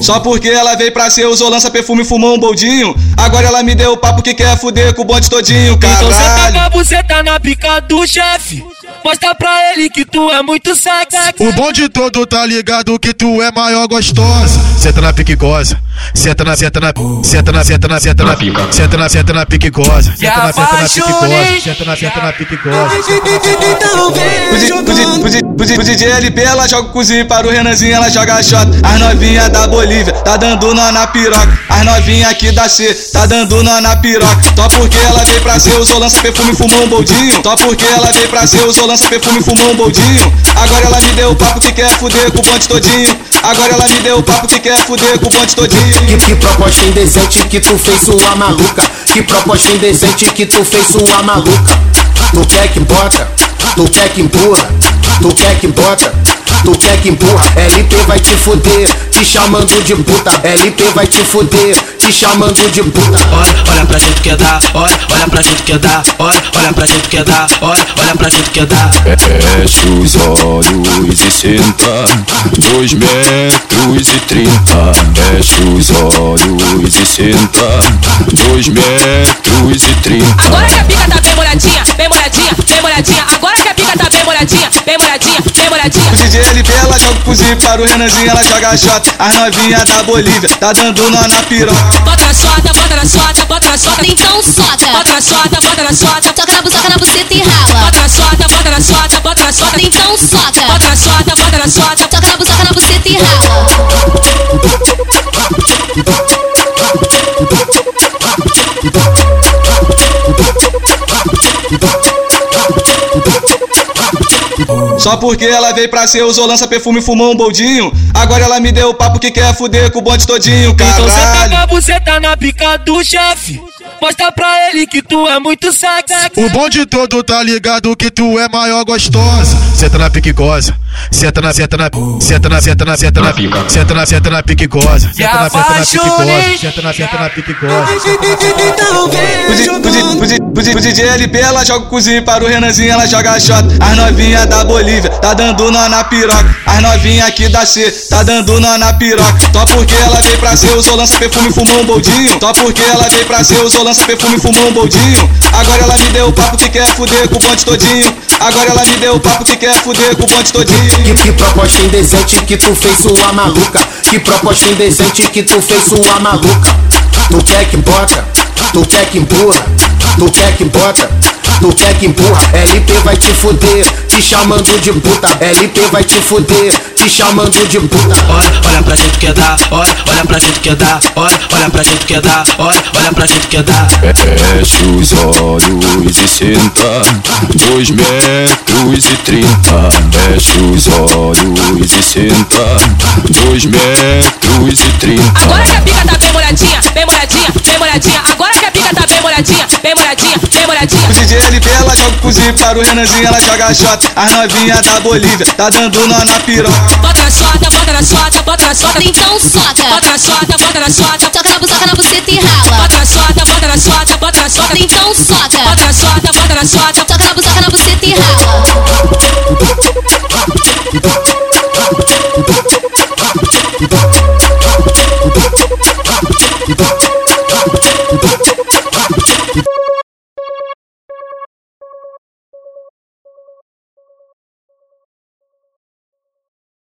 Só porque ela veio pra ser, usou lança perfume, fumou um boldinho. Agora ela me deu o papo que quer fuder com o bonde todinho, Então senta caralho. com a buceta na pica do chefe. Mostra pra ele que tu é muito sexy. O bonde todo tá ligado que tu é maior gostosa. Senta na pique goza. Senta na, senta na, senta na, senta na, senta na, senta na, senta na pique goza. Senta na, senta na pique goza. Senta na, senta na pique goza. Então vem pro DJ LP ela joga o cozinho, para o Renanzinho ela joga shot. As novinha da Bolívia tá dando nó na piroca. As novinha aqui da C tá dando nó na piroca. Só porque ela veio pra ser, usou lança perfume, fumou um boldinho. Só porque ela veio pra ser, usou lança perfume, fumou um boldinho. Agora ela me deu o papo que quer fuder com o bonde todinho. Agora ela me deu o papo que quer fuder com o bonde todinho. Que, que proposta indecente que tu fez sua maluca Que proposta indecente que tu fez sua maluca Tu quer que bota, tu quer que empurra? Tu quer que bota, tu quer que empurra? LP vai te fuder, te chamando de puta. LP vai te fuder, te chamando de puta. Olha, olha pra gente que dá, olha, olha pra gente que dá, olha, olha pra gente que dá, olha, olha pra gente que dá. Fecha os olhos e senta Dois metros e trinta. Fecha os olhos e senta Dois metros e trinta. Agora que a pica tá bem molhadinha, bem molhadinha, bem molhadinha. O DJ LP ela joga o cozinho, para o Renanzinho ela joga shot. As novinha da Bolívia tá dando nó na piroca. Bota na sota, bota na sota, bota na sota. Então soca. Bota na sota, bota na sota. Toca na buzoca, na buceta e rala. Bota na sota, bota na sota, bota na sota. Então soca. Bota na sota, bota na sota. Toca na buzoca, na buceta e rala. Só porque ela veio pra ser, usou lança perfume, fumou um boldinho. Agora ela me deu o papo que quer fuder com o bonde todinho, Então senta com caralho. a buceta na pica do chefe. Mostra pra ele que tu é muito sexy. O bonde todo tá ligado que tu é maior gostosa. Senta na pique goza. Senta na, senta na, senta na, senta na, senta na, senta na, senta na pique goza. Senta na, senta na pique goza. Senta na, senta na pique goza. DJ LP ela joga o cozinho, para o Renanzinho ela joga shot. As novinha da Bolívia tá dando nó na piroca. As novinha aqui da C tá dando nó na piroca. Só porque ela veio pra ser, usou lança perfume, fumou um boldinho. Só porque ela veio pra ser, usou lança perfume, fumou um boldinho. Agora ela me deu o papo que quer fuder com o bonde todinho. Agora ela me deu o papo que quer fuder com o bonde todinho. Que, que proposta indecente que tu fez sua maluca? Que proposta indecente que tu fez sua maluca? Tu quer que bota, tu quer que empurra? Tu quer que bota, tu quer que empurra LP vai te fuder, te chamando de puta LP vai te fuder, te chamando de puta Olha, olha pra gente que dá, olha, olha pra gente que dá, olha, olha pra gente que dá, olha, olha pra gente que dá. Fecha os olhos e senta Dois metros e trinta Fecha os olhos e senta Dois metros e trinta Agora que a pica tá bem molhadinha, bem molhadinha, bem molhadinha. Agora bem molhadinha, bem molhadinha. O DJ LP ela joga o cozinho, para o Renanzinho ela joga shot. As novinha da Bolívia tá dando nó na piroca. Bota na sota, bota na sota, bota na sota. Então soca. Bota na sota, bota na sota. Toca na buzoca, na buceta e rala. Bota na sota, bota na sota, bota na sota. Então soca. Bota na sota, bota na sota. Toca na buzoca, na buceta e rala.